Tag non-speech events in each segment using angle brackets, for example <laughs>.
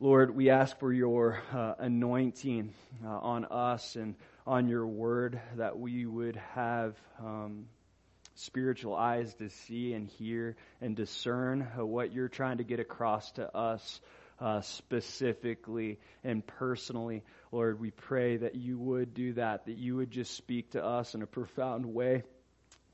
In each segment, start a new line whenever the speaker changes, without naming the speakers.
Lord, we ask for your uh, anointing uh, on us and on your word that we would have um, spiritual eyes to see and hear and discern uh, what you're trying to get across to us uh, specifically and personally. Lord, we pray that you would do that, that you would just speak to us in a profound way.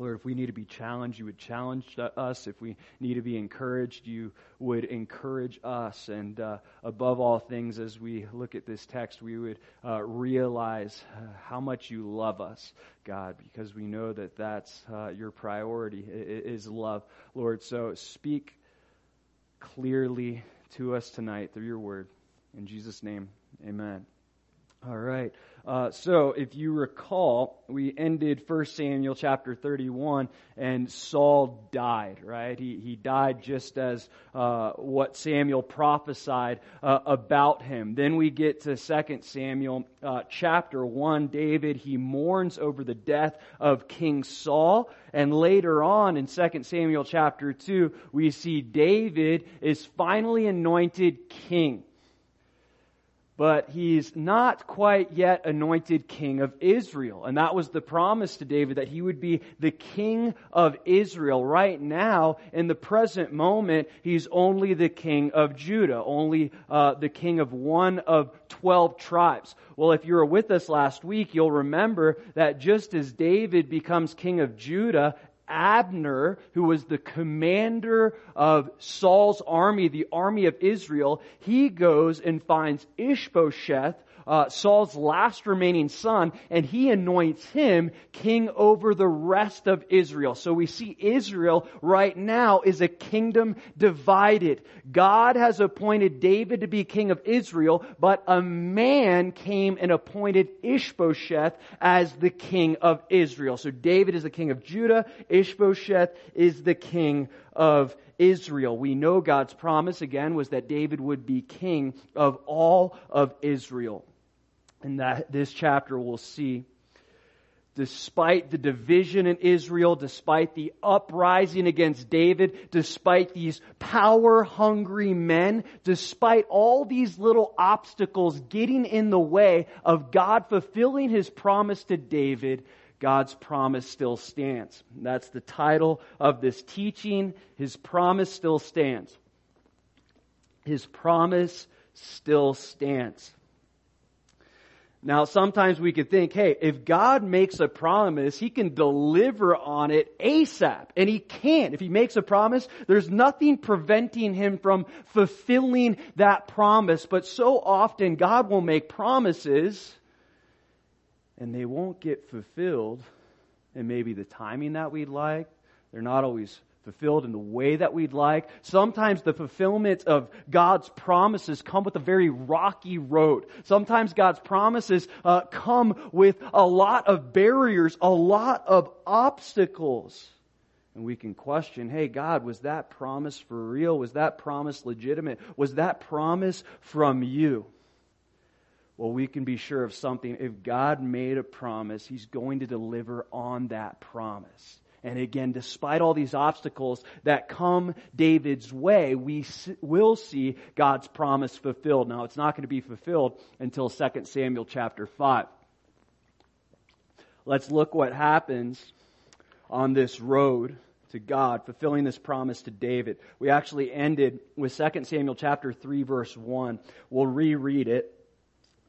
Lord, if we need to be challenged, you would challenge us. If we need to be encouraged, you would encourage us. And uh, above all things, as we look at this text, we would uh, realize uh, how much you love us, God, because we know that that's uh, your priority is love, Lord. So speak clearly to us tonight through your word. In Jesus' name, amen. All right. Uh, so, if you recall, we ended 1 Samuel chapter 31, and Saul died, right? He, he died just as uh, what Samuel prophesied uh, about him. Then we get to 2 Samuel uh, chapter 1. David, he mourns over the death of King Saul. And later on in 2 Samuel chapter 2, we see David is finally anointed king but he's not quite yet anointed king of Israel. And that was the promise to David that he would be the king of Israel. Right now, in the present moment, he's only the king of Judah, only uh, the king of one of 12 tribes. Well, if you were with us last week, you'll remember that just as David becomes king of Judah Abner, who was the commander of Saul's army, the army of Israel, he goes and finds Ishbosheth, uh, Saul's last remaining son, and he anoints him king over the rest of Israel. So we see Israel right now is a kingdom divided. God has appointed David to be king of Israel, but a man came and appointed Ishbosheth as the king of Israel. So David is the king of Judah, Ishbosheth is the king of Israel. We know God's promise again was that David would be king of all of Israel. And that this chapter we'll see despite the division in Israel, despite the uprising against David, despite these power hungry men, despite all these little obstacles getting in the way of God fulfilling his promise to David, God's promise still stands. That's the title of this teaching. His promise still stands. His promise still stands. Now, sometimes we could think, hey, if God makes a promise, He can deliver on it ASAP. And He can't. If He makes a promise, there's nothing preventing Him from fulfilling that promise. But so often, God will make promises and they won't get fulfilled and maybe the timing that we'd like. They're not always fulfilled in the way that we'd like. Sometimes the fulfillment of God's promises come with a very rocky road. Sometimes God's promises uh, come with a lot of barriers, a lot of obstacles. And we can question, hey, God, was that promise for real? Was that promise legitimate? Was that promise from you? Well, we can be sure of something. If God made a promise, He's going to deliver on that promise. And again, despite all these obstacles that come David's way, we will see God's promise fulfilled. Now, it's not going to be fulfilled until 2 Samuel chapter 5. Let's look what happens on this road to God, fulfilling this promise to David. We actually ended with 2 Samuel chapter 3 verse 1. We'll reread it.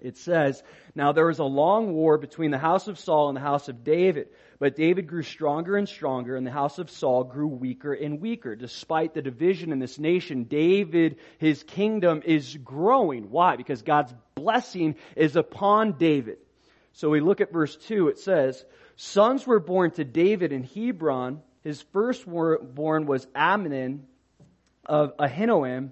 It says, Now there was a long war between the house of Saul and the house of David. But David grew stronger and stronger, and the house of Saul grew weaker and weaker. Despite the division in this nation, David, his kingdom is growing. Why? Because God's blessing is upon David. So we look at verse 2. It says, Sons were born to David in Hebron. His firstborn was Amnon of Ahinoam,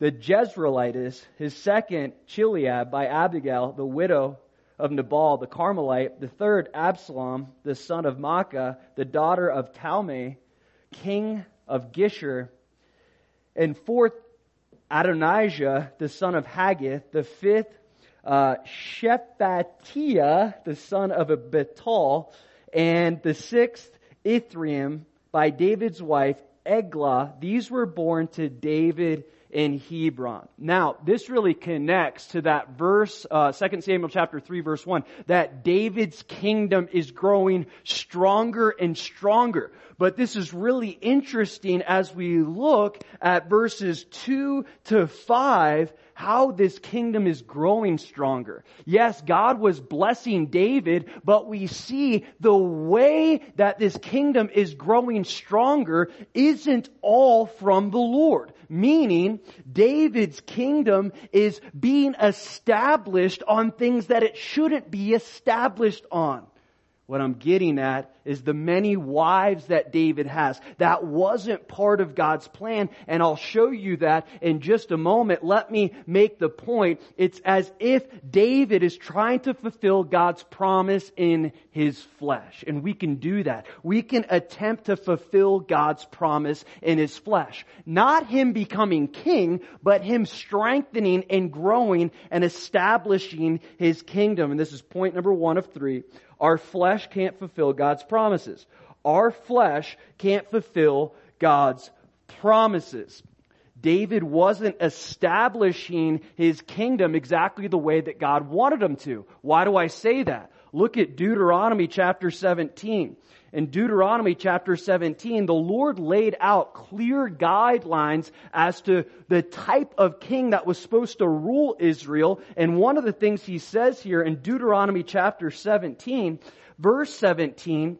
the Jezreelitess. His second, Chileab, by Abigail, the widow of Nabal the Carmelite, the third Absalom, the son of Maacah, the daughter of Talmai, king of Geshur, and fourth Adonijah, the son of Haggith, the fifth uh, Shephatiah, the son of Abital, and the sixth Ithream by David's wife Eglah. These were born to David in Hebron. Now, this really connects to that verse, uh, 2 Samuel chapter 3 verse 1, that David's kingdom is growing stronger and stronger. But this is really interesting as we look at verses 2 to 5 how this kingdom is growing stronger. Yes, God was blessing David, but we see the way that this kingdom is growing stronger isn't all from the Lord. Meaning, David's kingdom is being established on things that it shouldn't be established on. What I'm getting at is the many wives that David has. That wasn't part of God's plan, and I'll show you that in just a moment. Let me make the point. It's as if David is trying to fulfill God's promise in his flesh, and we can do that. We can attempt to fulfill God's promise in his flesh. Not him becoming king, but him strengthening and growing and establishing his kingdom. And this is point number one of three. Our flesh can't fulfill God's promises. Our flesh can't fulfill God's promises. David wasn't establishing his kingdom exactly the way that God wanted him to. Why do I say that? Look at Deuteronomy chapter 17. In Deuteronomy chapter 17, the Lord laid out clear guidelines as to the type of king that was supposed to rule Israel. And one of the things he says here in Deuteronomy chapter 17, verse 17,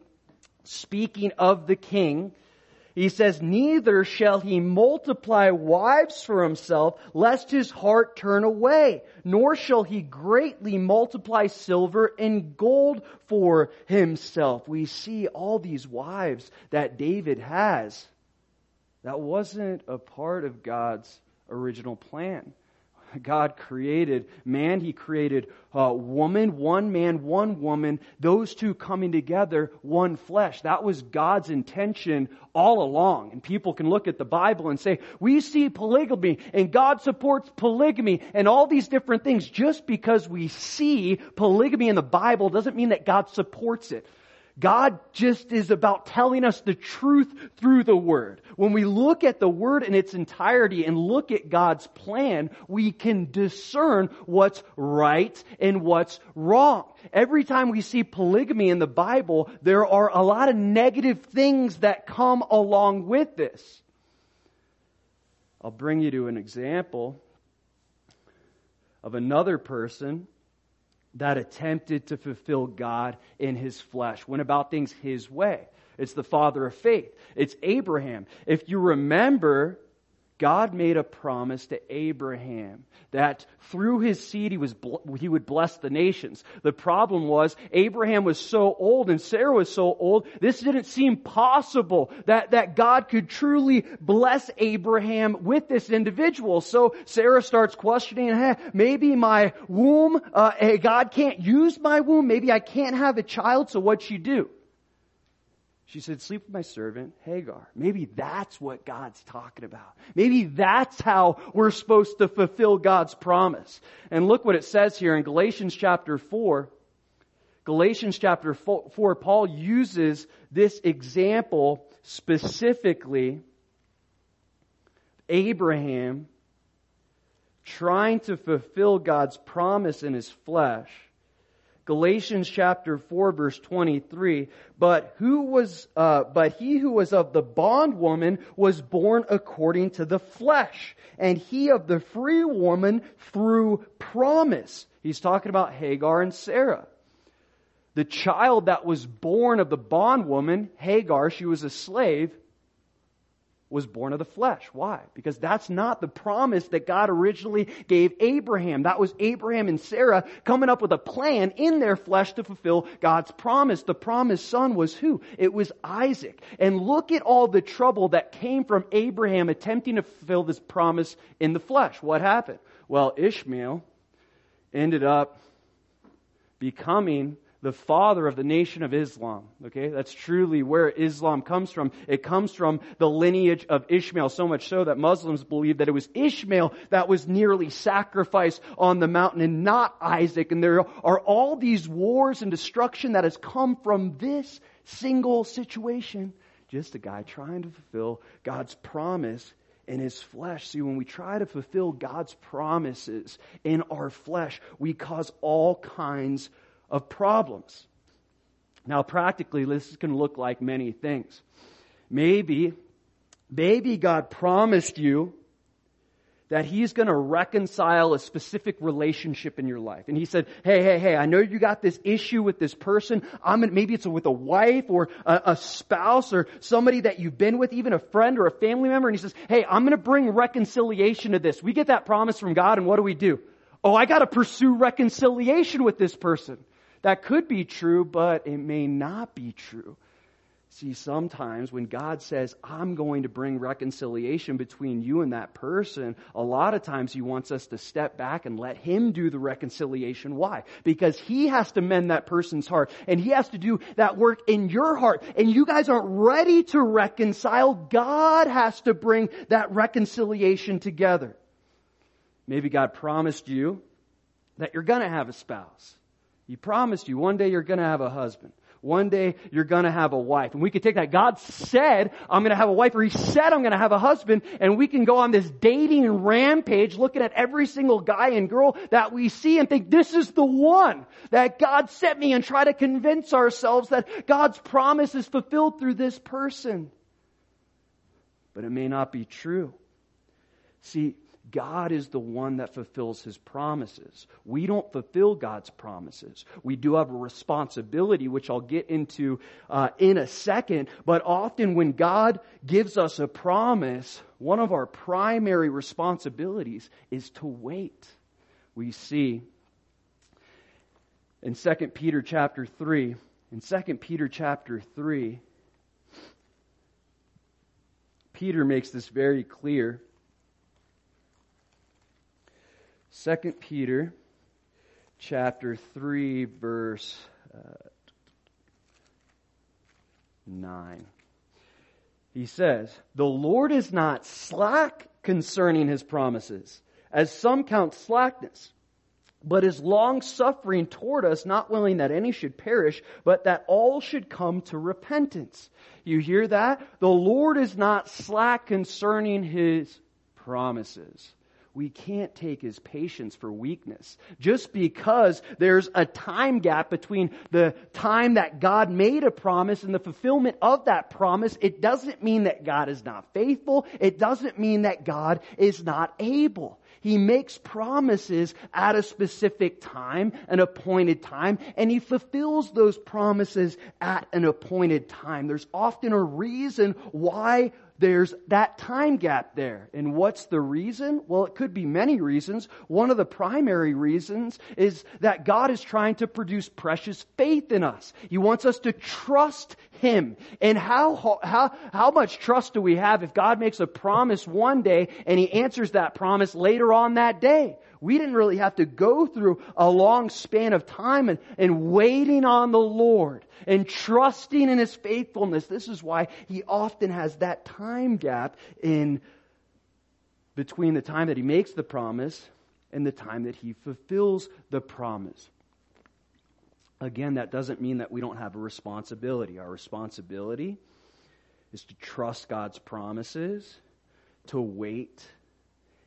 speaking of the king, he says, Neither shall he multiply wives for himself, lest his heart turn away, nor shall he greatly multiply silver and gold for himself. We see all these wives that David has. That wasn't a part of God's original plan. God created man, He created uh, woman, one man, one woman, those two coming together, one flesh. That was God's intention all along. And people can look at the Bible and say, we see polygamy and God supports polygamy and all these different things. Just because we see polygamy in the Bible doesn't mean that God supports it. God just is about telling us the truth through the Word. When we look at the Word in its entirety and look at God's plan, we can discern what's right and what's wrong. Every time we see polygamy in the Bible, there are a lot of negative things that come along with this. I'll bring you to an example of another person that attempted to fulfill God in his flesh, went about things his way. It's the father of faith. It's Abraham. If you remember, God made a promise to Abraham that through his seed he, was, he would bless the nations. The problem was Abraham was so old and Sarah was so old, this didn't seem possible that, that God could truly bless Abraham with this individual. So Sarah starts questioning, hey, maybe my womb, uh, eh, God can't use my womb, maybe I can't have a child, so what'd she do? She said, sleep with my servant, Hagar. Maybe that's what God's talking about. Maybe that's how we're supposed to fulfill God's promise. And look what it says here in Galatians chapter 4. Galatians chapter 4, Paul uses this example specifically. Abraham trying to fulfill God's promise in his flesh Galatians chapter 4 verse 23, but who was, uh, but he who was of the bondwoman was born according to the flesh, and he of the free woman through promise. He's talking about Hagar and Sarah. The child that was born of the bondwoman, Hagar, she was a slave, was born of the flesh. Why? Because that's not the promise that God originally gave Abraham. That was Abraham and Sarah coming up with a plan in their flesh to fulfill God's promise. The promised son was who? It was Isaac. And look at all the trouble that came from Abraham attempting to fulfill this promise in the flesh. What happened? Well, Ishmael ended up becoming the father of the nation of Islam. Okay, that's truly where Islam comes from. It comes from the lineage of Ishmael, so much so that Muslims believe that it was Ishmael that was nearly sacrificed on the mountain and not Isaac. And there are all these wars and destruction that has come from this single situation. Just a guy trying to fulfill God's promise in his flesh. See, when we try to fulfill God's promises in our flesh, we cause all kinds of problems. Now, practically, this can look like many things. Maybe, maybe God promised you that he's going to reconcile a specific relationship in your life. And he said, hey, hey, hey, I know you got this issue with this person. I'm maybe it's with a wife or a, a spouse or somebody that you've been with, even a friend or a family member. And he says, hey, I'm going to bring reconciliation to this. We get that promise from God and what do we do? Oh, I got to pursue reconciliation with this person. That could be true, but it may not be true. See, sometimes when God says, I'm going to bring reconciliation between you and that person, a lot of times He wants us to step back and let Him do the reconciliation. Why? Because He has to mend that person's heart and He has to do that work in your heart. And you guys aren't ready to reconcile. God has to bring that reconciliation together. Maybe God promised you that you're gonna have a spouse. He promised you one day you're gonna have a husband. One day you're gonna have a wife. And we could take that. God said, I'm gonna have a wife, or He said, I'm gonna have a husband, and we can go on this dating rampage looking at every single guy and girl that we see and think, this is the one that God sent me and try to convince ourselves that God's promise is fulfilled through this person. But it may not be true. See, God is the one that fulfills his promises. We don't fulfill God's promises. We do have a responsibility, which I'll get into uh, in a second. But often when God gives us a promise, one of our primary responsibilities is to wait. We see in 2 Peter chapter 3, in 2 Peter chapter 3, Peter makes this very clear. 2 Peter chapter 3 verse uh, 9. He says, The Lord is not slack concerning his promises, as some count slackness, but is long suffering toward us, not willing that any should perish, but that all should come to repentance. You hear that? The Lord is not slack concerning his promises we can't take his patience for weakness. Just because there's a time gap between the time that God made a promise and the fulfillment of that promise, it doesn't mean that God is not faithful. It doesn't mean that God is not able. He makes promises at a specific time, an appointed time, and he fulfills those promises at an appointed time. There's often a reason why there's that time gap there. And what's the reason? Well, it could be many reasons. One of the primary reasons is that God is trying to produce precious faith in us. He wants us to trust Him. And how, how, how much trust do we have if God makes a promise one day and He answers that promise later on that day? We didn't really have to go through a long span of time and, and waiting on the Lord and trusting in His faithfulness. This is why He often has that time gap in between the time that He makes the promise and the time that He fulfills the promise. Again, that doesn't mean that we don't have a responsibility. Our responsibility is to trust God's promises, to wait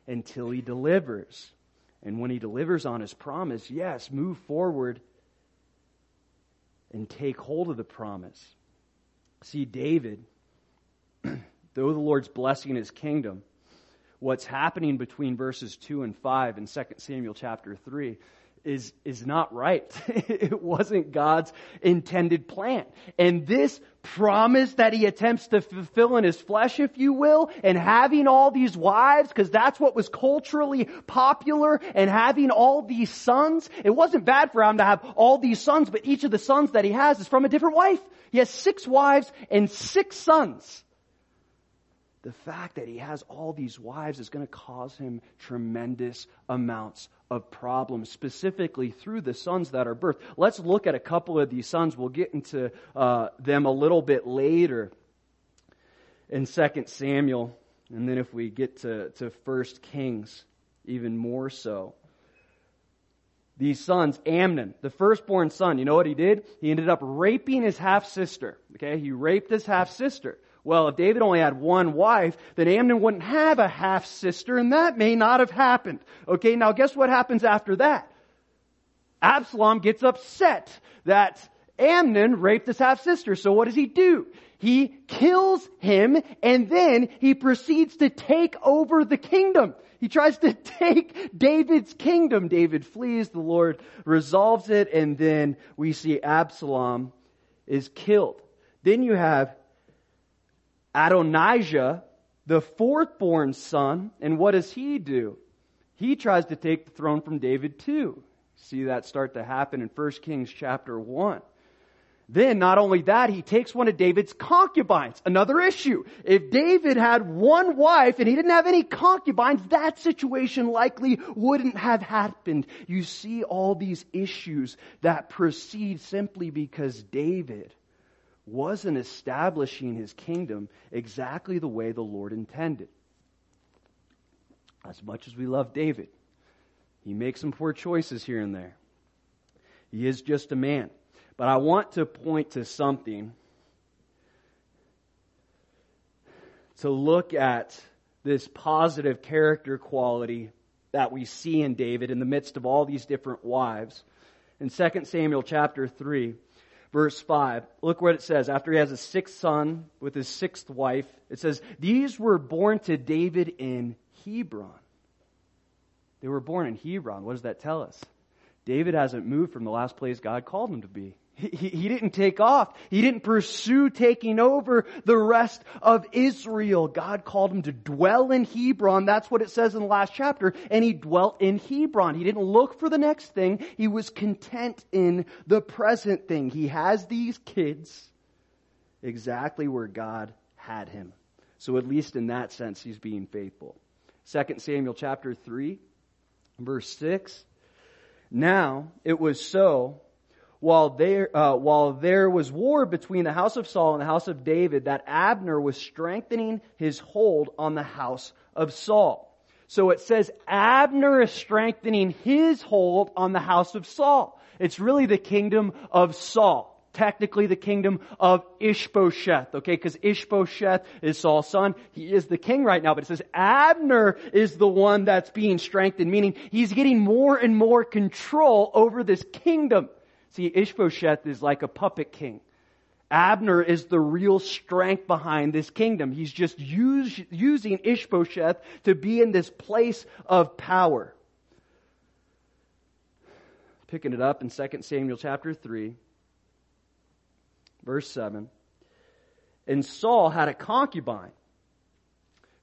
until He delivers. And when he delivers on his promise, yes, move forward and take hold of the promise. See, David, <clears throat> though the Lord's blessing his kingdom, what's happening between verses 2 and 5 in 2 Samuel chapter 3 is, is not right. <laughs> it wasn't God's intended plan. And this promise that he attempts to fulfill in his flesh, if you will, and having all these wives, because that's what was culturally popular, and having all these sons, it wasn't bad for him to have all these sons, but each of the sons that he has is from a different wife. He has six wives and six sons the fact that he has all these wives is going to cause him tremendous amounts of problems, specifically through the sons that are birthed. Let's look at a couple of these sons. We'll get into uh, them a little bit later in 2 Samuel. And then if we get to, to 1 Kings, even more so. These sons, Amnon, the firstborn son, you know what he did? He ended up raping his half sister. Okay, he raped his half sister. Well, if David only had one wife, then Amnon wouldn't have a half sister, and that may not have happened. Okay, now guess what happens after that? Absalom gets upset that Amnon raped his half sister. So what does he do? He kills him and then he proceeds to take over the kingdom. He tries to <laughs> take David's kingdom. David flees, the Lord resolves it, and then we see Absalom is killed. Then you have Adonijah, the fourth born son, and what does he do? He tries to take the throne from David too. See that start to happen in 1 Kings chapter 1. Then, not only that, he takes one of David's concubines. Another issue. If David had one wife and he didn't have any concubines, that situation likely wouldn't have happened. You see all these issues that proceed simply because David wasn't establishing his kingdom exactly the way the Lord intended. As much as we love David, he makes some poor choices here and there. He is just a man. But I want to point to something to look at this positive character quality that we see in David in the midst of all these different wives. In 2 Samuel chapter 3, verse 5, look what it says. After he has a sixth son with his sixth wife, it says, These were born to David in Hebron. They were born in Hebron. What does that tell us? David hasn't moved from the last place God called him to be. He, he didn't take off. He didn't pursue taking over the rest of Israel. God called him to dwell in Hebron. That's what it says in the last chapter. And he dwelt in Hebron. He didn't look for the next thing. He was content in the present thing. He has these kids exactly where God had him. So at least in that sense, he's being faithful. 2 Samuel chapter 3, verse 6. Now it was so while there, uh, while there was war between the house of Saul and the house of David, that Abner was strengthening his hold on the house of Saul. So it says Abner is strengthening his hold on the house of Saul. It's really the kingdom of Saul. Technically the kingdom of Ishbosheth, okay? Because Ishbosheth is Saul's son. He is the king right now, but it says Abner is the one that's being strengthened, meaning he's getting more and more control over this kingdom. See, Ishbosheth is like a puppet king. Abner is the real strength behind this kingdom. He's just use, using Ishbosheth to be in this place of power. Picking it up in 2 Samuel chapter 3, verse 7. And Saul had a concubine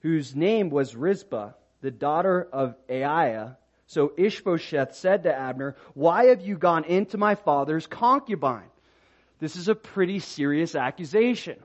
whose name was Rizpah, the daughter of Aiah, so Ishbosheth said to Abner, Why have you gone into my father's concubine? This is a pretty serious accusation.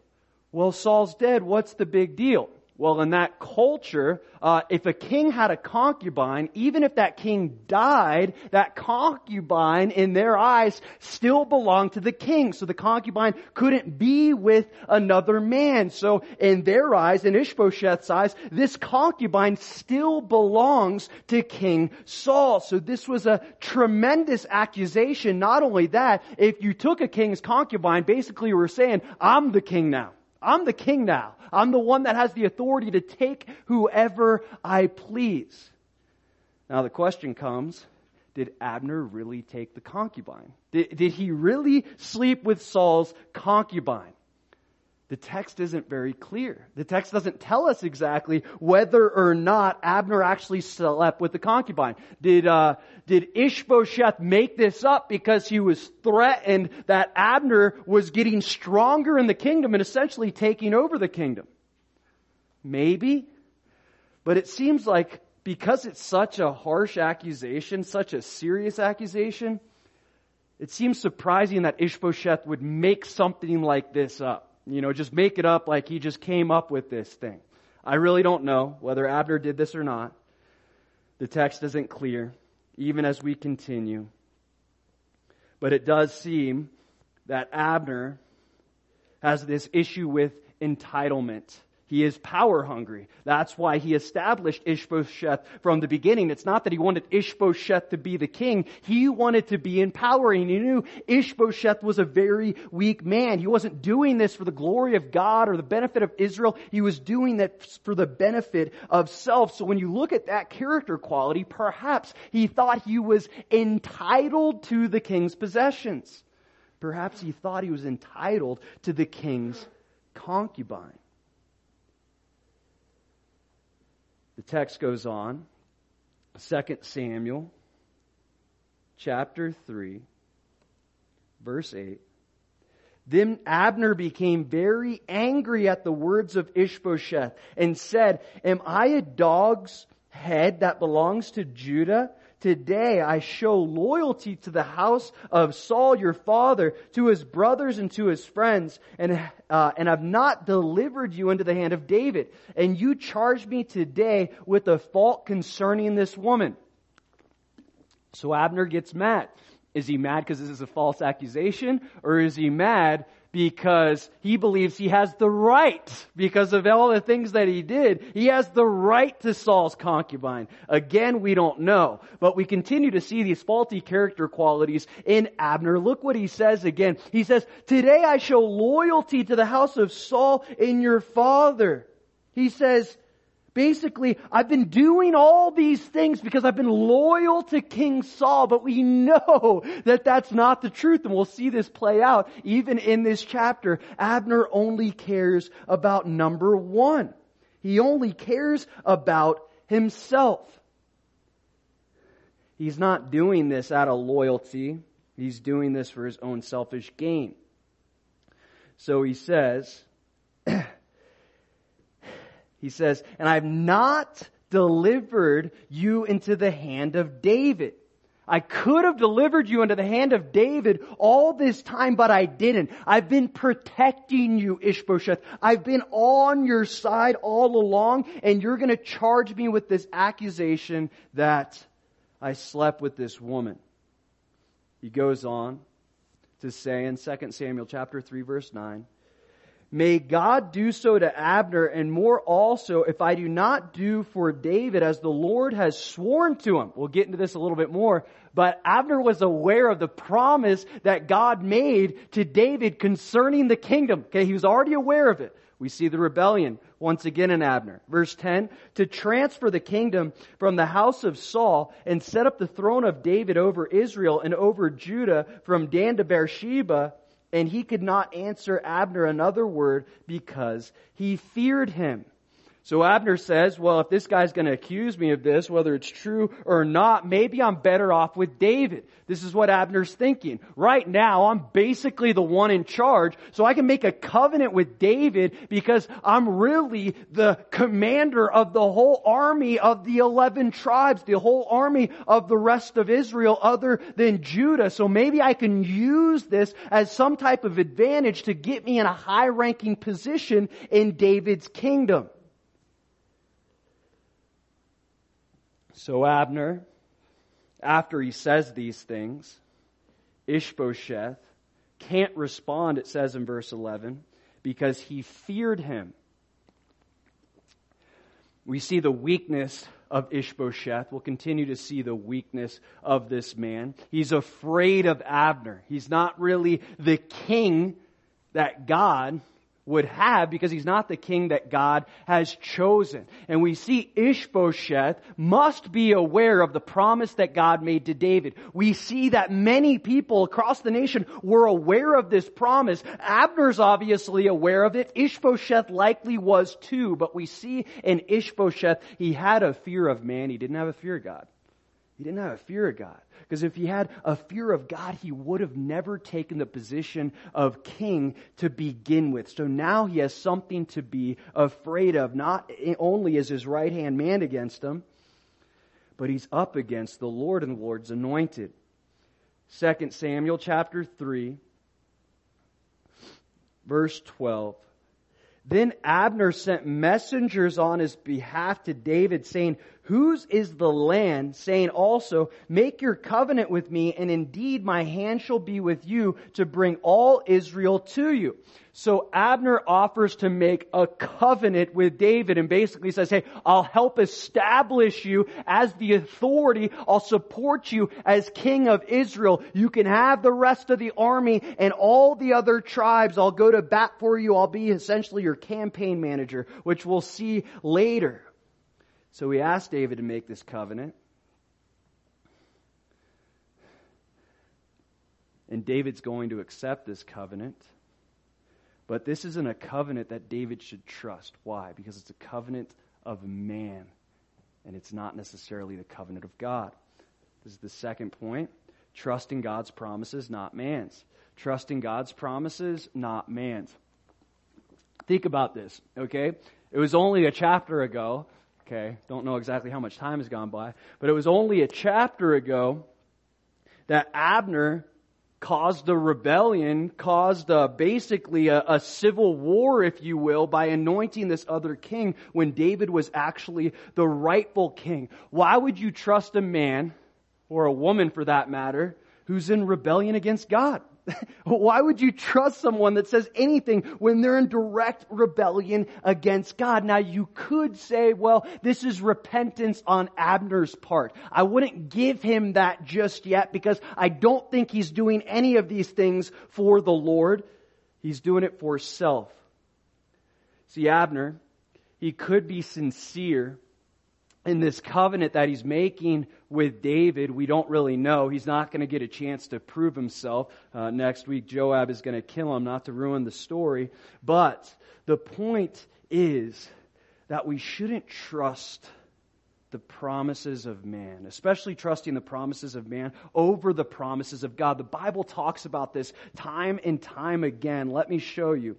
Well, Saul's dead. What's the big deal? Well, in that culture, uh, if a king had a concubine, even if that king died, that concubine in their eyes still belonged to the king. So the concubine couldn't be with another man. So in their eyes, in Ishbosheth's eyes, this concubine still belongs to King Saul. So this was a tremendous accusation. Not only that, if you took a king's concubine, basically you were saying, I'm the king now. I'm the king now. I'm the one that has the authority to take whoever I please. Now the question comes, did Abner really take the concubine? Did, did he really sleep with Saul's concubine? The text isn't very clear. The text doesn't tell us exactly whether or not Abner actually slept with the concubine. Did, uh, did Ishbosheth make this up because he was threatened that Abner was getting stronger in the kingdom and essentially taking over the kingdom? Maybe. But it seems like because it's such a harsh accusation, such a serious accusation, it seems surprising that Ishbosheth would make something like this up. You know, just make it up like he just came up with this thing. I really don't know whether Abner did this or not. The text isn't clear, even as we continue. But it does seem that Abner has this issue with entitlement. He is power hungry. That's why he established Ishbosheth from the beginning. It's not that he wanted Ishbosheth to be the king. He wanted to be in power and he knew Ishbosheth was a very weak man. He wasn't doing this for the glory of God or the benefit of Israel. He was doing that for the benefit of self. So when you look at that character quality, perhaps he thought he was entitled to the king's possessions. Perhaps he thought he was entitled to the king's concubine. The text goes on. 2 Samuel chapter 3 verse 8. Then Abner became very angry at the words of Ishbosheth and said, Am I a dog's head that belongs to Judah? Today I show loyalty to the house of Saul your father, to his brothers and to his friends, and, uh, and have not delivered you into the hand of David. And you charge me today with a fault concerning this woman. So Abner gets mad. Is he mad because this is a false accusation? Or is he mad because he believes he has the right, because of all the things that he did, he has the right to Saul's concubine. Again, we don't know, but we continue to see these faulty character qualities in Abner. Look what he says again. He says, today I show loyalty to the house of Saul in your father. He says, Basically, I've been doing all these things because I've been loyal to King Saul, but we know <laughs> that that's not the truth, and we'll see this play out even in this chapter. Abner only cares about number one. He only cares about himself. He's not doing this out of loyalty. He's doing this for his own selfish gain. So he says, <clears throat> he says, and I've not delivered you into the hand of David. I could have delivered you into the hand of David all this time, but I didn't. I've been protecting you, Ishbosheth. I've been on your side all along, and you're gonna charge me with this accusation that I slept with this woman. He goes on to say in 2 Samuel chapter 3 verse 9, May God do so to Abner and more also if I do not do for David as the Lord has sworn to him. We'll get into this a little bit more, but Abner was aware of the promise that God made to David concerning the kingdom. Okay, he was already aware of it. We see the rebellion once again in Abner. Verse 10, to transfer the kingdom from the house of Saul and set up the throne of David over Israel and over Judah from Dan to Beersheba and he could not answer Abner another word because he feared him. So Abner says, well, if this guy's going to accuse me of this, whether it's true or not, maybe I'm better off with David. This is what Abner's thinking. Right now, I'm basically the one in charge, so I can make a covenant with David because I'm really the commander of the whole army of the 11 tribes, the whole army of the rest of Israel other than Judah. So maybe I can use this as some type of advantage to get me in a high ranking position in David's kingdom. So Abner, after he says these things, Ishbosheth can't respond, it says in verse 11, because he feared him. We see the weakness of Ishbosheth. We'll continue to see the weakness of this man. He's afraid of Abner. He's not really the king that God would have because he's not the king that God has chosen. And we see Ishbosheth must be aware of the promise that God made to David. We see that many people across the nation were aware of this promise. Abner's obviously aware of it. Ishbosheth likely was too, but we see in Ishbosheth he had a fear of man. He didn't have a fear of God. He didn't have a fear of God. Because if he had a fear of God, he would have never taken the position of king to begin with. So now he has something to be afraid of. Not only is his right hand man against him, but he's up against the Lord and the Lord's anointed. 2 Samuel chapter 3, verse 12. Then Abner sent messengers on his behalf to David saying, Whose is the land, saying also, Make your covenant with me, and indeed my hand shall be with you to bring all Israel to you. So Abner offers to make a covenant with David and basically says, hey, I'll help establish you as the authority. I'll support you as king of Israel. You can have the rest of the army and all the other tribes. I'll go to bat for you. I'll be essentially your campaign manager, which we'll see later. So we asked David to make this covenant. And David's going to accept this covenant. But this isn't a covenant that David should trust. Why? Because it's a covenant of man, and it's not necessarily the covenant of God. This is the second point. Trusting God's promises, not man's. Trusting God's promises, not man's. Think about this, okay? It was only a chapter ago, okay? Don't know exactly how much time has gone by, but it was only a chapter ago that Abner caused a rebellion, caused a, basically a, a, civil war, if you will, by anointing this other king when David was actually the rightful king. Why would you trust a man, or a woman for that matter, who's in rebellion against God? <laughs> Why would you trust someone that says anything when they're in direct rebellion against God? Now you could say, well, this is repentance on Abner's part. I wouldn't give him that just yet because I don't think he's doing any of these things for the Lord. He's doing it for self. See, Abner, he could be sincere in this covenant that he's making with David, we don't really know. He's not going to get a chance to prove himself. Uh, next week, Joab is going to kill him, not to ruin the story. But the point is that we shouldn't trust the promises of man, especially trusting the promises of man over the promises of God. The Bible talks about this time and time again. Let me show you.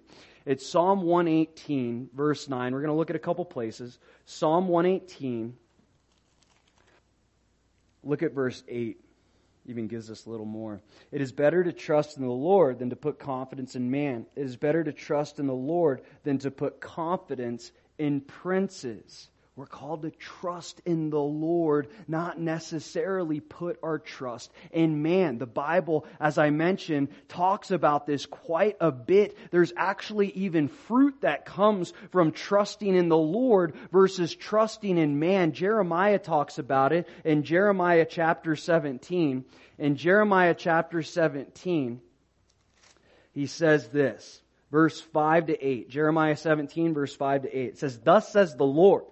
It's Psalm 118, verse 9. We're going to look at a couple places. Psalm 118. Look at verse 8. Even gives us a little more. It is better to trust in the Lord than to put confidence in man. It is better to trust in the Lord than to put confidence in princes. We're called to trust in the Lord, not necessarily put our trust in man. The Bible, as I mentioned, talks about this quite a bit. There's actually even fruit that comes from trusting in the Lord versus trusting in man. Jeremiah talks about it in Jeremiah chapter 17. In Jeremiah chapter 17, he says this, verse 5 to 8. Jeremiah 17, verse 5 to 8. It says, Thus says the Lord,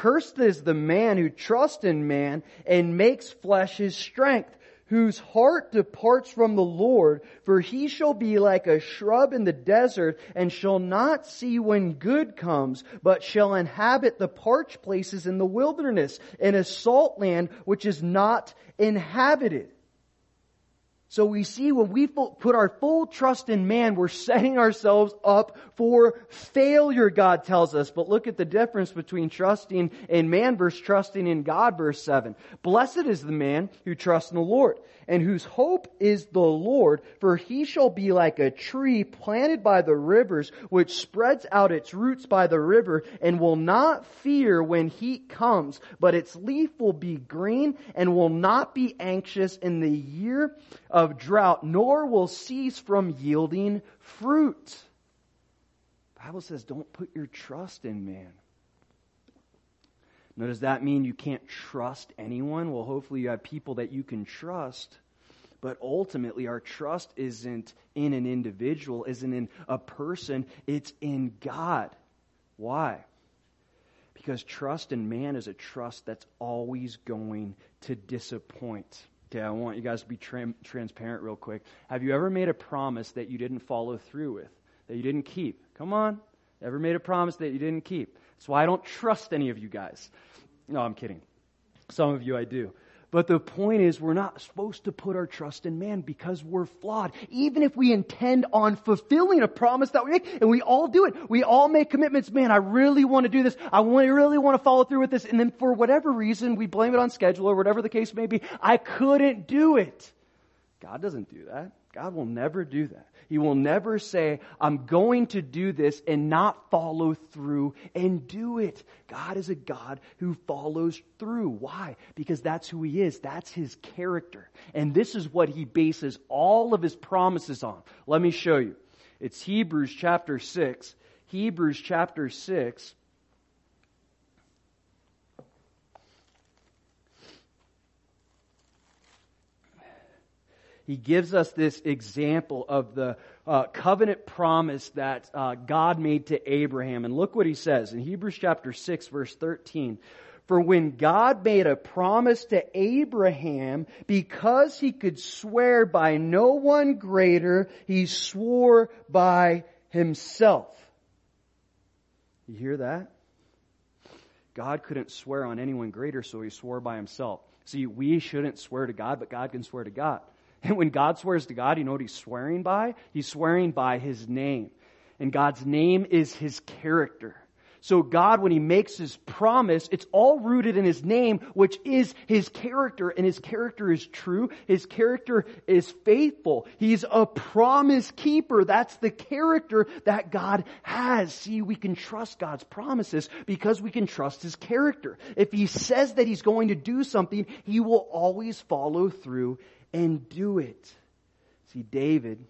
Cursed is the man who trusts in man and makes flesh his strength, whose heart departs from the Lord, for he shall be like a shrub in the desert and shall not see when good comes, but shall inhabit the parched places in the wilderness in a salt land which is not inhabited. So we see when we put our full trust in man, we're setting ourselves up for failure, God tells us. But look at the difference between trusting in man versus trusting in God, verse 7. Blessed is the man who trusts in the Lord and whose hope is the Lord, for he shall be like a tree planted by the rivers, which spreads out its roots by the river and will not fear when heat comes, but its leaf will be green and will not be anxious in the year of drought, nor will cease from yielding fruit. The Bible says don't put your trust in man. Now, does that mean you can't trust anyone? Well, hopefully you have people that you can trust. But ultimately, our trust isn't in an individual, isn't in a person, it's in God. Why? Because trust in man is a trust that's always going to disappoint. Okay, I want you guys to be tra- transparent real quick. Have you ever made a promise that you didn't follow through with, that you didn't keep? Come on. Ever made a promise that you didn't keep? That's why I don't trust any of you guys. No, I'm kidding. Some of you I do. But the point is, we're not supposed to put our trust in man because we're flawed. Even if we intend on fulfilling a promise that we make, and we all do it. We all make commitments. Man, I really want to do this. I really want to follow through with this. And then for whatever reason, we blame it on schedule or whatever the case may be. I couldn't do it. God doesn't do that. God will never do that. He will never say, I'm going to do this and not follow through and do it. God is a God who follows through. Why? Because that's who He is. That's His character. And this is what He bases all of His promises on. Let me show you. It's Hebrews chapter 6. Hebrews chapter 6 he gives us this example of the uh, covenant promise that uh, God made to Abraham. And look what he says in Hebrews chapter 6, verse 13. For when God made a promise to Abraham, because he could swear by no one greater, he swore by himself. You hear that? God couldn't swear on anyone greater, so he swore by himself. See, we shouldn't swear to God, but God can swear to God. <laughs> And when God swears to God, you know what he's swearing by? He's swearing by his name. And God's name is his character. So God, when he makes his promise, it's all rooted in his name, which is his character, and his character is true. His character is faithful. He's a promise keeper. That's the character that God has. See, we can trust God's promises because we can trust his character. If he says that he's going to do something, he will always follow through and do it. See, David,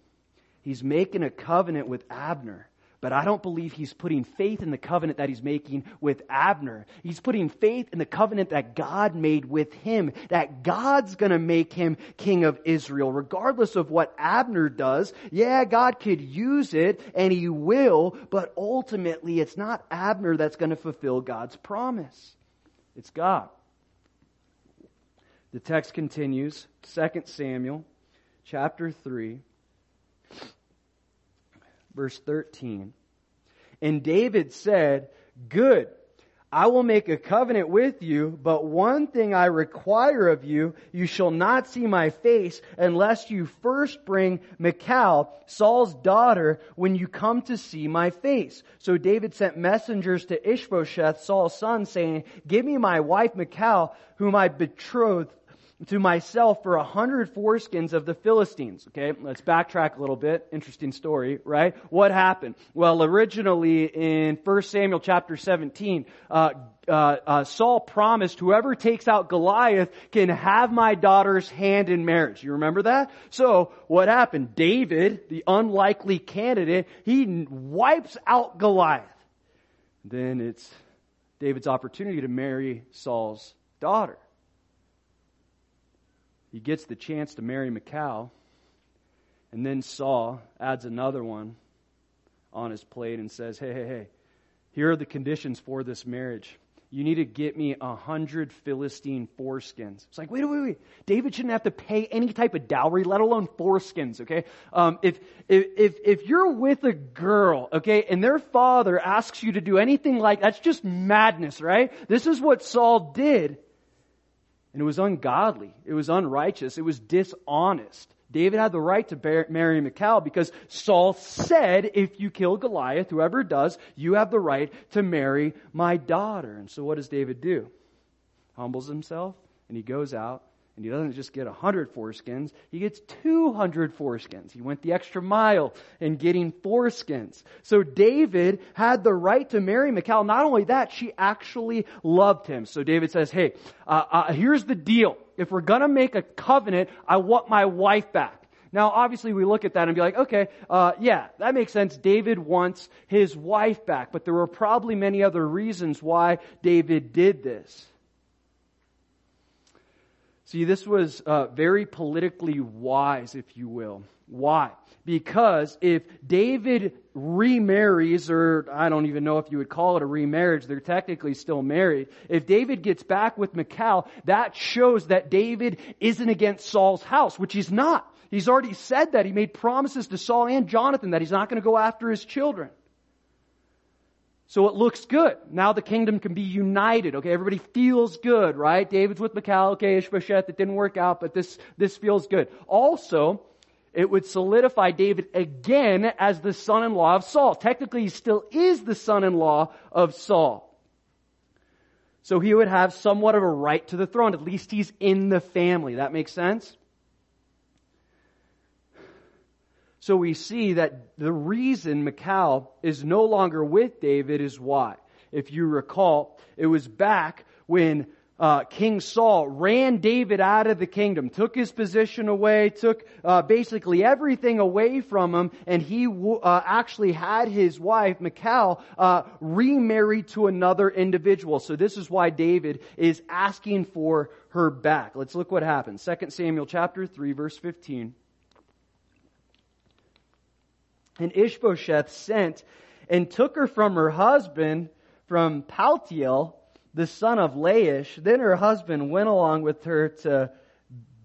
he's making a covenant with Abner. But I don't believe he's putting faith in the covenant that he's making with Abner. He's putting faith in the covenant that God made with him, that God's gonna make him king of Israel, regardless of what Abner does. Yeah, God could use it, and he will, but ultimately it's not Abner that's gonna fulfill God's promise. It's God. The text continues, 2 Samuel chapter 3, verse 13. And David said, Good, I will make a covenant with you, but one thing I require of you, you shall not see my face unless you first bring Michal, Saul's daughter, when you come to see my face. So David sent messengers to Ishbosheth, Saul's son, saying, Give me my wife Michal, whom I betrothed to myself for a hundred foreskins of the Philistines. Okay, let's backtrack a little bit. Interesting story, right? What happened? Well, originally in 1 Samuel chapter 17, uh, uh, uh, Saul promised whoever takes out Goliath can have my daughter's hand in marriage. You remember that? So what happened? David, the unlikely candidate, he wipes out Goliath. Then it's David's opportunity to marry Saul's daughter he gets the chance to marry Michal, and then Saul adds another one on his plate and says, Hey, hey, hey, here are the conditions for this marriage. You need to get me a hundred Philistine foreskins. It's like, wait, wait, wait. David shouldn't have to pay any type of dowry, let alone foreskins, okay? Um, if, if, if you're with a girl, okay, and their father asks you to do anything like, that's just madness, right? This is what Saul did. And it was ungodly. It was unrighteous. It was dishonest. David had the right to bear, marry Michal because Saul said, if you kill Goliath, whoever does, you have the right to marry my daughter. And so what does David do? Humbles himself and he goes out and he doesn't just get 100 foreskins, he gets 200 foreskins. He went the extra mile in getting foreskins. So David had the right to marry Michal. Not only that, she actually loved him. So David says, hey, uh, uh, here's the deal. If we're gonna make a covenant, I want my wife back. Now, obviously, we look at that and be like, okay, uh, yeah, that makes sense. David wants his wife back, but there were probably many other reasons why David did this. See, this was uh, very politically wise, if you will. Why? Because if David remarries, or I don't even know if you would call it a remarriage, they're technically still married. If David gets back with Michal, that shows that David isn't against Saul's house, which he's not. He's already said that. He made promises to Saul and Jonathan that he's not going to go after his children. So it looks good. Now the kingdom can be united. Okay, everybody feels good, right? David's with Michal. Okay, Ishbosheth, it didn't work out, but this, this feels good. Also, it would solidify David again as the son-in-law of Saul. Technically, he still is the son-in-law of Saul. So he would have somewhat of a right to the throne. At least he's in the family. That makes sense? So we see that the reason Michal is no longer with David is why. If you recall, it was back when uh, King Saul ran David out of the kingdom, took his position away, took uh, basically everything away from him, and he uh, actually had his wife, Michal, uh, remarried to another individual. So this is why David is asking for her back. Let's look what happens. 2 Samuel chapter 3, verse 15. And Ishbosheth sent and took her from her husband, from Paltiel, the son of Laish. Then her husband went along with her to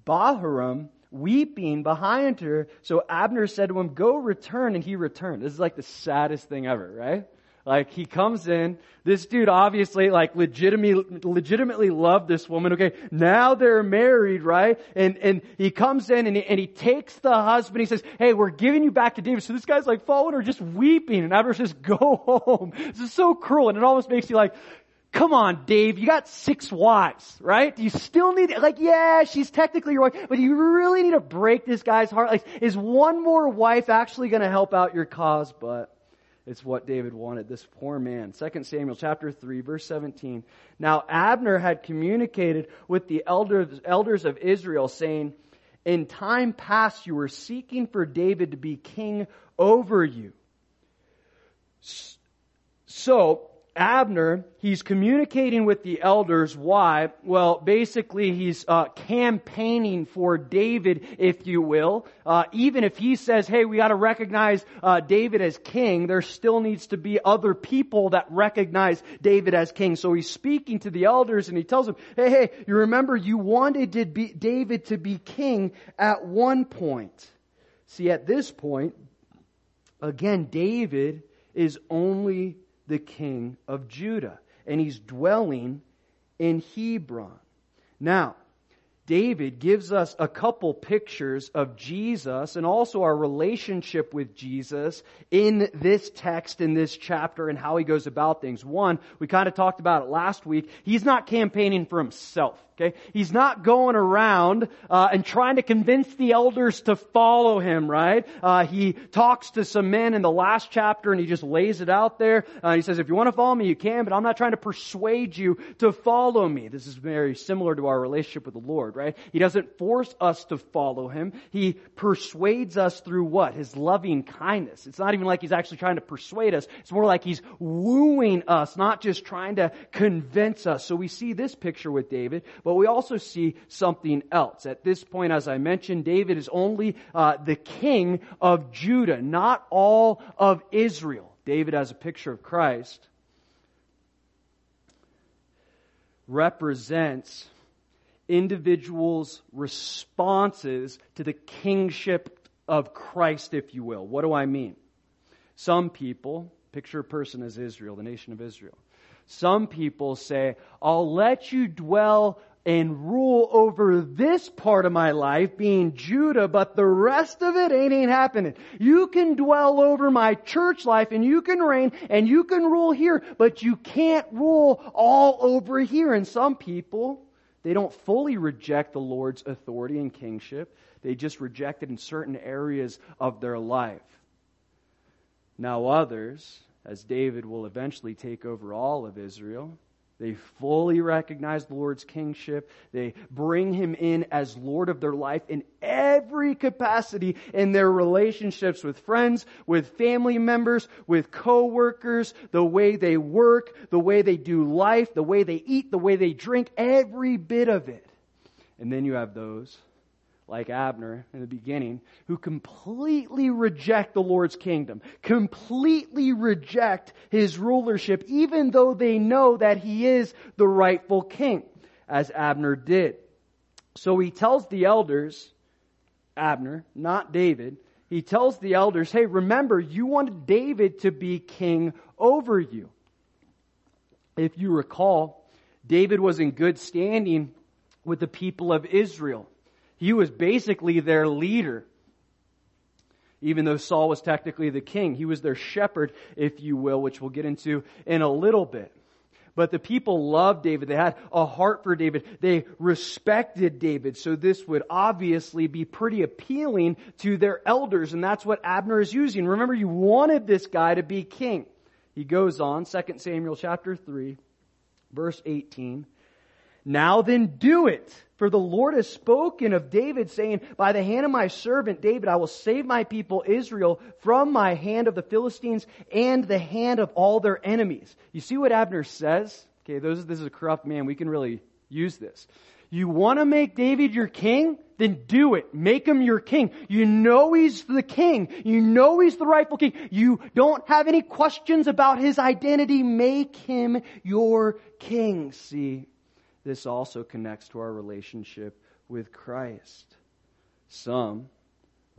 Bahurim, weeping behind her. So Abner said to him, Go return, and he returned. This is like the saddest thing ever, right? Like he comes in, this dude obviously like legitimately, legitimately loved this woman. Okay, now they're married, right? And and he comes in and he, and he takes the husband. He says, "Hey, we're giving you back to David." So this guy's like following her, just weeping, and Abner says, "Go <laughs> home." This is so cruel, and it almost makes you like, Come on, Dave, you got six wives, right? Do you still need, like, yeah, she's technically your wife, but you really need to break this guy's heart? Like, is one more wife actually gonna help out your cause? But it's what David wanted, this poor man. 2 Samuel chapter 3, verse 17. Now Abner had communicated with the elders, elders of Israel saying, in time past you were seeking for David to be king over you. So, Abner, he's communicating with the elders. Why? Well, basically, he's uh, campaigning for David, if you will. Uh, even if he says, "Hey, we got to recognize uh, David as king," there still needs to be other people that recognize David as king. So he's speaking to the elders, and he tells them, "Hey, hey, you remember you wanted to be, David to be king at one point. See, at this point, again, David is only the king of Judah. And he's dwelling in Hebron. Now, David gives us a couple pictures of Jesus and also our relationship with Jesus in this text, in this chapter, and how he goes about things. One, we kind of talked about it last week. He's not campaigning for himself. Okay? He's not going around uh, and trying to convince the elders to follow him, right? Uh, he talks to some men in the last chapter and he just lays it out there. Uh, he says, if you want to follow me, you can, but I'm not trying to persuade you to follow me. This is very similar to our relationship with the Lord, right? He doesn't force us to follow him. He persuades us through what? His loving kindness. It's not even like he's actually trying to persuade us. It's more like he's wooing us, not just trying to convince us. So we see this picture with David. But we also see something else. At this point, as I mentioned, David is only uh, the king of Judah, not all of Israel. David, as a picture of Christ, represents individuals' responses to the kingship of Christ, if you will. What do I mean? Some people, picture a person as Israel, the nation of Israel. Some people say, I'll let you dwell and rule over this part of my life, being Judah, but the rest of it ain't, ain't happening. You can dwell over my church life and you can reign and you can rule here, but you can't rule all over here. And some people, they don't fully reject the Lord's authority and kingship. They just reject it in certain areas of their life. Now others, as David will eventually take over all of Israel, they fully recognize the Lord's kingship. They bring him in as Lord of their life in every capacity in their relationships with friends, with family members, with coworkers, the way they work, the way they do life, the way they eat, the way they drink, every bit of it. And then you have those like Abner in the beginning, who completely reject the Lord's kingdom, completely reject his rulership, even though they know that he is the rightful king, as Abner did. So he tells the elders, Abner, not David, he tells the elders, hey, remember, you wanted David to be king over you. If you recall, David was in good standing with the people of Israel. He was basically their leader. Even though Saul was technically the king, he was their shepherd, if you will, which we'll get into in a little bit. But the people loved David. They had a heart for David. They respected David. So this would obviously be pretty appealing to their elders. And that's what Abner is using. Remember, you wanted this guy to be king. He goes on, 2 Samuel chapter 3, verse 18. Now then do it. For the Lord has spoken of David saying, by the hand of my servant David, I will save my people Israel from my hand of the Philistines and the hand of all their enemies. You see what Abner says? Okay, those, this is a corrupt man. We can really use this. You want to make David your king? Then do it. Make him your king. You know he's the king. You know he's the rightful king. You don't have any questions about his identity. Make him your king. See, this also connects to our relationship with Christ. Some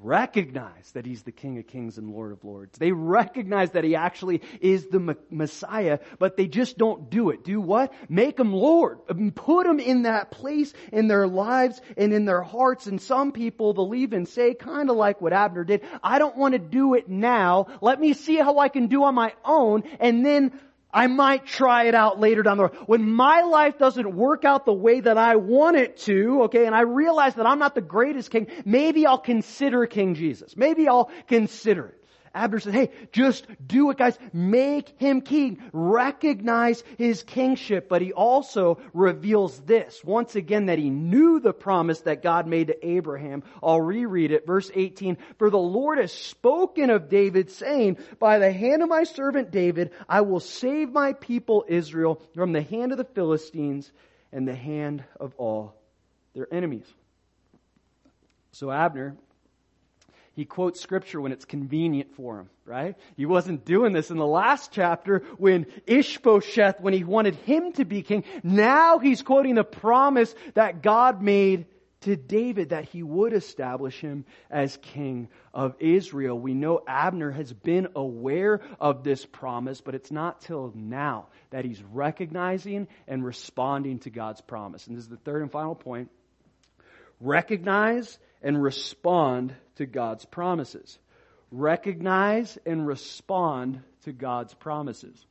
recognize that he's the King of Kings and Lord of Lords. They recognize that he actually is the Messiah, but they just don't do it. Do what? Make him Lord. Put him in that place in their lives and in their hearts. And some people believe and say, kind of like what Abner did, I don't want to do it now. Let me see how I can do on my own and then I might try it out later down the road. When my life doesn't work out the way that I want it to, okay, and I realize that I'm not the greatest king, maybe I'll consider King Jesus. Maybe I'll consider it. Abner said, hey, just do it, guys. Make him king. Recognize his kingship. But he also reveals this, once again, that he knew the promise that God made to Abraham. I'll reread it. Verse 18. For the Lord has spoken of David, saying, By the hand of my servant David, I will save my people Israel from the hand of the Philistines and the hand of all their enemies. So Abner he quotes scripture when it's convenient for him, right? He wasn't doing this in the last chapter when Ishbosheth, when he wanted him to be king. Now he's quoting the promise that God made to David that he would establish him as king of Israel. We know Abner has been aware of this promise, but it's not till now that he's recognizing and responding to God's promise. And this is the third and final point. Recognize and respond to God's promises. Recognize and respond to God's promises.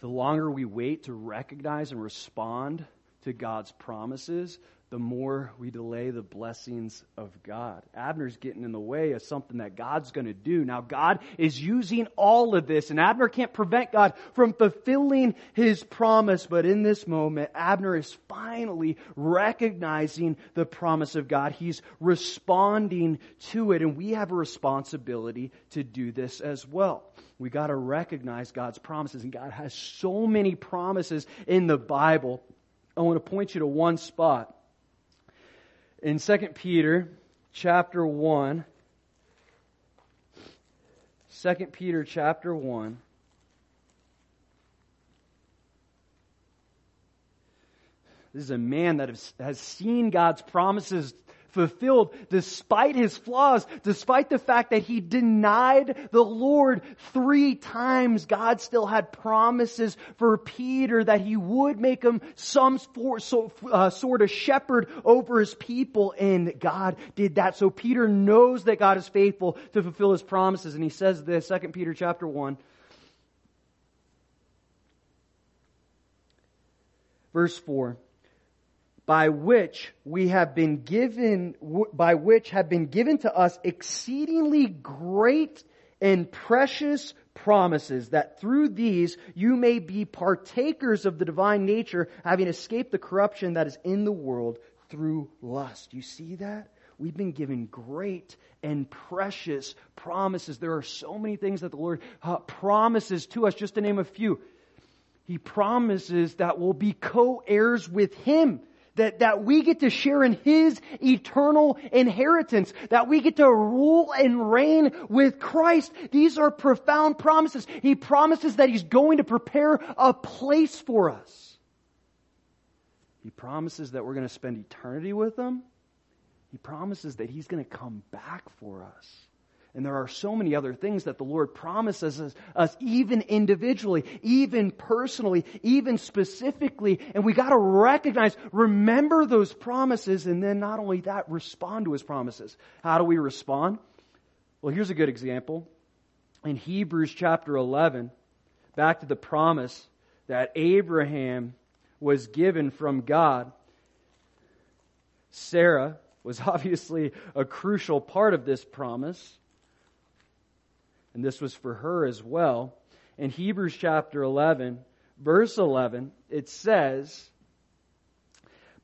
The longer we wait to recognize and respond to God's promises, the more we delay the blessings of God. Abner's getting in the way of something that God's going to do. Now, God is using all of this, and Abner can't prevent God from fulfilling his promise. But in this moment, Abner is finally recognizing the promise of God. He's responding to it, and we have a responsibility to do this as well. We got to recognize God's promises, and God has so many promises in the Bible. I want to point you to one spot in 2 Peter chapter 1, 2 Peter chapter 1, this is a man that has seen God's promises fulfilled despite his flaws, despite the fact that he denied the Lord three times. God still had promises for Peter that he would make him some uh, sort of shepherd over his people, and God did that. So Peter knows that God is faithful to fulfill his promises, and he says this, 2 Peter chapter 1. Verse 4 by which we have been given, by which have been given to us exceedingly great and precious promises that through these you may be partakers of the divine nature, having escaped the corruption that is in the world through lust. You see that? We've been given great and precious promises. There are so many things that the Lord uh, promises to us, just to name a few. He promises that we'll be co-heirs with Him that, that we get to share in His eternal inheritance, that we get to rule and reign with Christ. These are profound promises. He promises that He's going to prepare a place for us. He promises that we're going to spend eternity with Him. He promises that He's going to come back for us. And there are so many other things that the Lord promises us, us, even individually, even personally, even specifically. And we gotta recognize, remember those promises, and then not only that, respond to His promises. How do we respond? Well, here's a good example. In Hebrews chapter 11, back to the promise that Abraham was given from God. Sarah was <laughs> obviously a crucial part of this promise. And this was for her as well. In Hebrews chapter 11, verse 11, it says,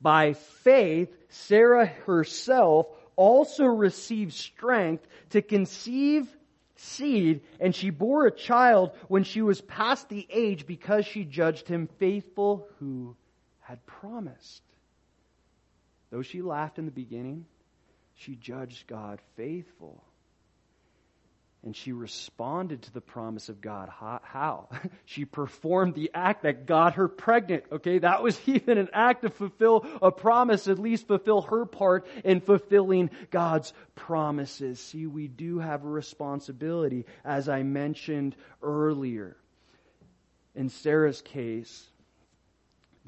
By faith, Sarah herself also received strength to conceive seed, and she bore a child when she was past the age because she judged him faithful who had promised. Though she laughed in the beginning, she judged God faithful. And she responded to the promise of God. How? <laughs> She performed the act that got her pregnant. Okay, that was <laughs> even an act to fulfill a promise, at least fulfill her part in fulfilling God's promises. See, we do have a responsibility, as I mentioned earlier. In Sarah's case,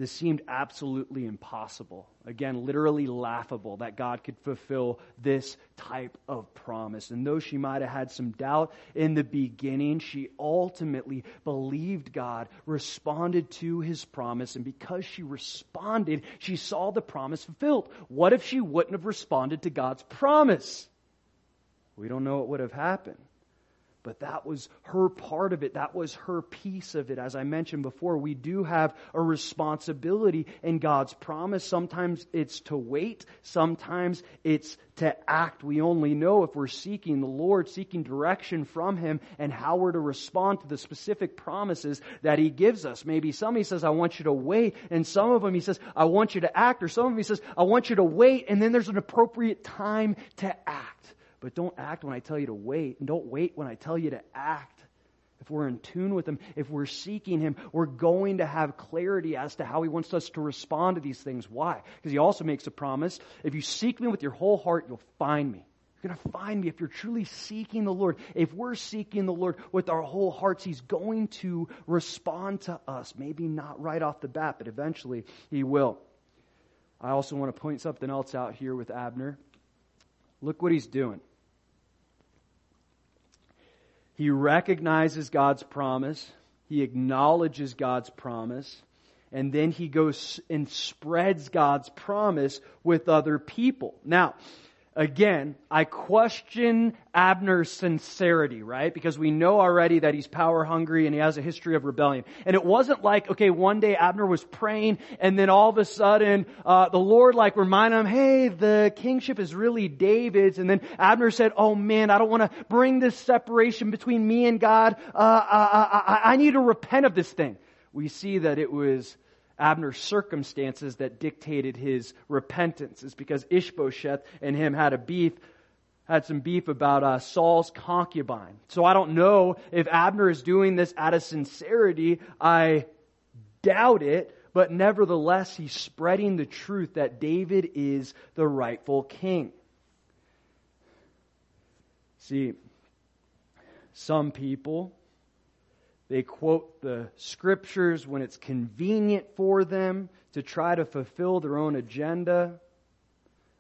this seemed absolutely impossible. Again, literally laughable that God could fulfill this type of promise. And though she might have had some doubt in the beginning, she ultimately believed God, responded to his promise, and because she responded, she saw the promise fulfilled. What if she wouldn't have responded to God's promise? We don't know what would have happened. But that was her part of it. That was her piece of it. As I mentioned before, we do have a responsibility in God's promise. Sometimes it's to wait. Sometimes it's to act. We only know if we're seeking the Lord, seeking direction from Him, and how we're to respond to the specific promises that He gives us. Maybe some He says, I want you to wait. And some of them He says, I want you to act. Or some of them He says, I want you to wait. And then there's an appropriate time to act. But don't act when I tell you to wait, and don't wait when I tell you to act. If we're in tune with Him, if we're seeking Him, we're going to have clarity as to how He wants us to respond to these things. Why? Because He also makes a promise if you seek me with your whole heart, you'll find me. You're going to find me if you're truly seeking the Lord. If we're seeking the Lord with our whole hearts, He's going to respond to us. Maybe not right off the bat, but eventually He will. I also want to point something else out here with Abner. Look what he's doing. He recognizes God's promise. He acknowledges God's promise. And then he goes and spreads God's promise with other people. Now, Again, I question Abner's sincerity, right? Because we know already that he's power hungry and he has a history of rebellion. And it wasn't like, okay, one day Abner was praying and then all of a sudden, uh, the Lord like reminded him, hey, the kingship is really David's. And then Abner said, oh man, I don't want to bring this separation between me and God. Uh, I, I, I need to repent of this thing. We see that it was Abner's circumstances that dictated his repentance. It's because Ishbosheth and him had a beef, had some beef about uh, Saul's concubine. So I don't know if Abner is doing this out of sincerity. I doubt it, but nevertheless, he's spreading the truth that David is the rightful king. See, some people they quote the scriptures when it's convenient for them to try to fulfill their own agenda.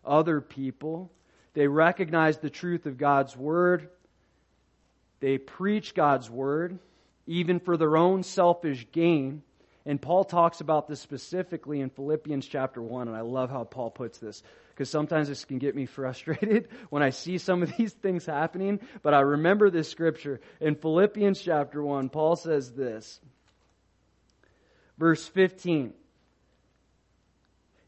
Other people, they recognize the truth of God's word. They preach God's word, even for their own selfish gain. And Paul talks about this specifically in Philippians chapter 1, and I love how Paul puts this because sometimes this can get me frustrated <laughs> when I see some of these things happening. But I remember this scripture. In Philippians chapter 1, Paul says this. Verse 15.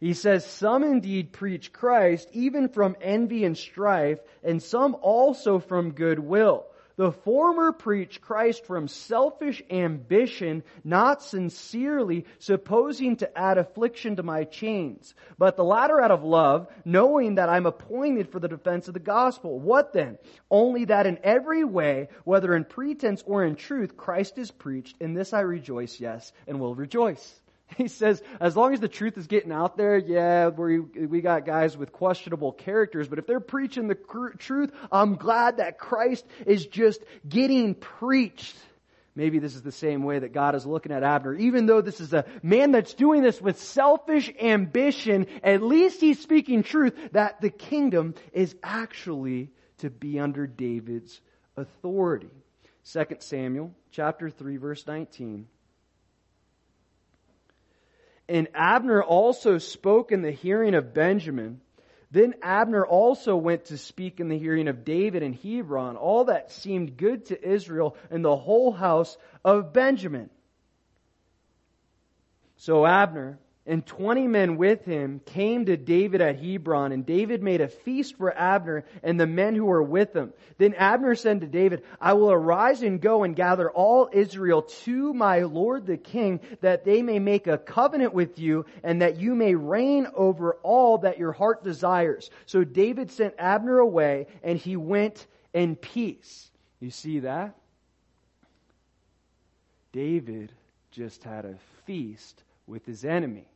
He says, Some indeed preach Christ, even from envy and strife, and some also from goodwill. The former preach Christ from selfish ambition, not sincerely, supposing to add affliction to my chains. But the latter out of love, knowing that I'm appointed for the defense of the gospel. What then? Only that in every way, whether in pretense or in truth, Christ is preached. In this I rejoice, yes, and will rejoice. <laughs> He says, as long as the truth is getting out there, yeah, we, we got guys with questionable characters, but if they're preaching the cr- truth, I'm glad that Christ is just getting preached. Maybe this is the same way that God is looking at Abner. Even though this is a man that's doing this with selfish ambition, at least he's speaking truth that the kingdom is actually to be under David's authority. 2 Samuel chapter 3 verse 19. And Abner also spoke in the hearing of Benjamin. Then Abner also went to speak in the hearing of David in Hebron, all that seemed good to Israel and the whole house of Benjamin. So Abner and 20 men with him came to David at Hebron, and David made a feast for Abner and the men who were with him. Then Abner said to David, I will arise and go and gather all Israel to my lord the king, that they may make a covenant with you, and that you may reign over all that your heart desires. So David sent Abner away, and he went in peace. You see that? David just had a feast with his enemy.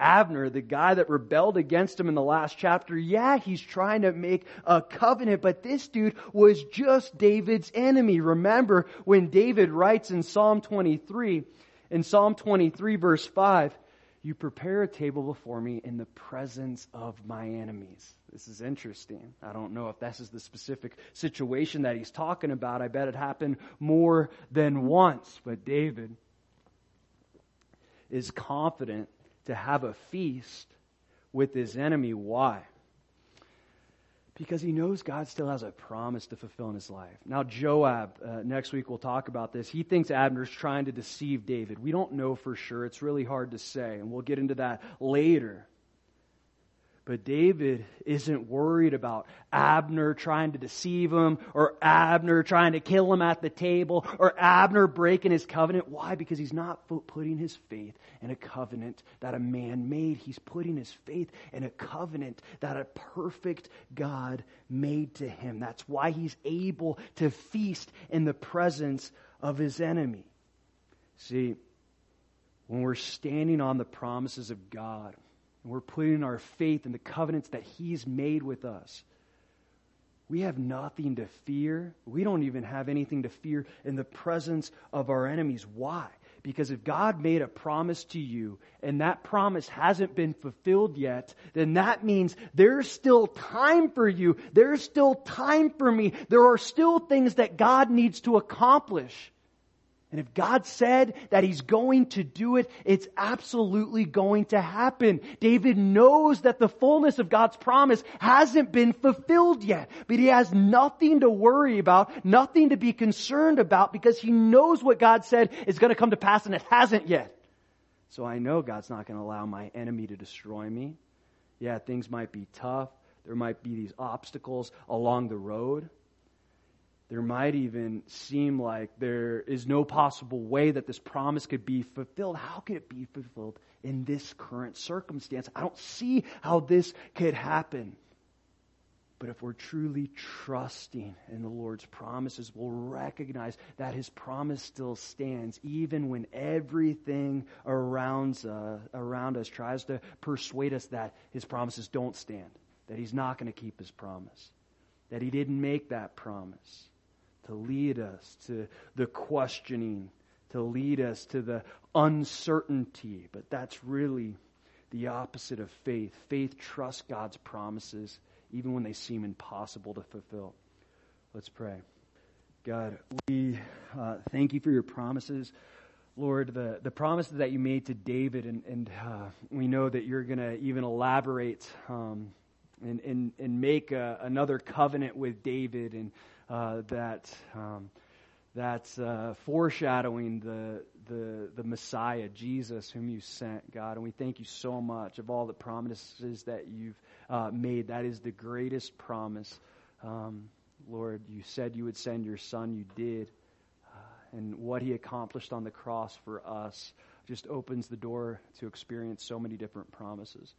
Abner, the guy that rebelled against him in the last chapter, yeah, he's trying to make a covenant, but this dude was just David's enemy. Remember when David writes in Psalm 23, in Psalm 23 verse 5, you prepare a table before me in the presence of my enemies. This is interesting. I don't know if this is the specific situation that he's talking about. I bet it happened more than once, but David is confident to have a feast with his enemy. Why? Because he knows God still has a promise to fulfill in his life. Now, Joab, uh, next week we'll talk about this. He thinks Abner's trying to deceive David. We don't know for sure. It's really hard to say, and we'll get into that later. But David isn't worried about Abner trying to deceive him or Abner trying to kill him at the table or Abner breaking his covenant. Why? Because he's not putting his faith in a covenant that a man made. He's putting his faith in a covenant that a perfect God made to him. That's why he's able to feast in the presence of his enemy. See, when we're standing on the promises of God, and we're putting our faith in the covenants that He's made with us, we have nothing to fear. We don't even have anything to fear in the presence of our enemies. Why? Because if God made a promise to you and that promise hasn't been fulfilled yet, then that means there's still time for you. There's still time for me. There are still things that God needs to accomplish. And if God said that He's going to do it, it's absolutely going to happen. David knows that the fullness of God's promise hasn't been fulfilled yet, but he has nothing to worry about, nothing to be concerned about because he knows what God said is going to come to pass and it hasn't yet. So I know God's not going to allow my enemy to destroy me. Yeah, things might be tough. There might be these obstacles along the road. There might even seem like there is no possible way that this promise could be fulfilled. How could it be fulfilled in this current circumstance? I don't see how this could happen. But if we're truly trusting in the Lord's promises, we'll recognize that His promise still stands, even when everything around, uh, around us tries to persuade us that His promises don't stand, that He's not going to keep His promise, that He didn't make that promise to lead us to the questioning, to lead us to the uncertainty. But that's really the opposite of faith. Faith trusts God's promises even when they seem impossible to fulfill. Let's pray. God, we uh, thank you for your promises. Lord, the, the promises that you made to David, and, and uh, we know that you're going to even elaborate um, and, and, and make a, another covenant with David and uh, that um, that's uh, foreshadowing the, the the Messiah, Jesus, whom you sent, God. And we thank you so much of all the promises that you've uh, made. That is the greatest promise, um, Lord. You said you would send your Son. You did, uh, and what He accomplished on the cross for us just opens the door to experience so many different promises.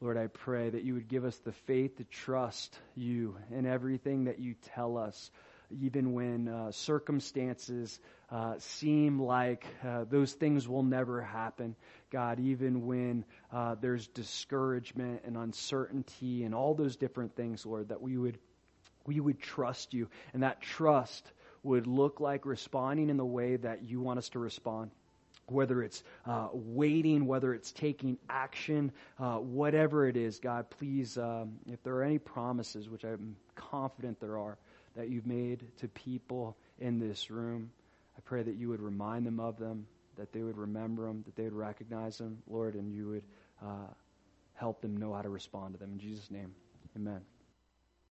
Lord, I pray that you would give us the faith to trust you in everything that you tell us, even when uh, circumstances uh, seem like uh, those things will never happen. God, even when uh, there's discouragement and uncertainty and all those different things, Lord, that we would we would trust you, and that trust would look like responding in the way that you want us to respond. Whether it's uh, waiting, whether it's taking action, uh, whatever it is, God, please, um, if there are any promises, which I'm confident there are, that you've made to people in this room, I pray that you would remind them of them, that they would remember them, that they would recognize them, Lord, and you would uh, help them know how to respond to them. In Jesus' name, amen.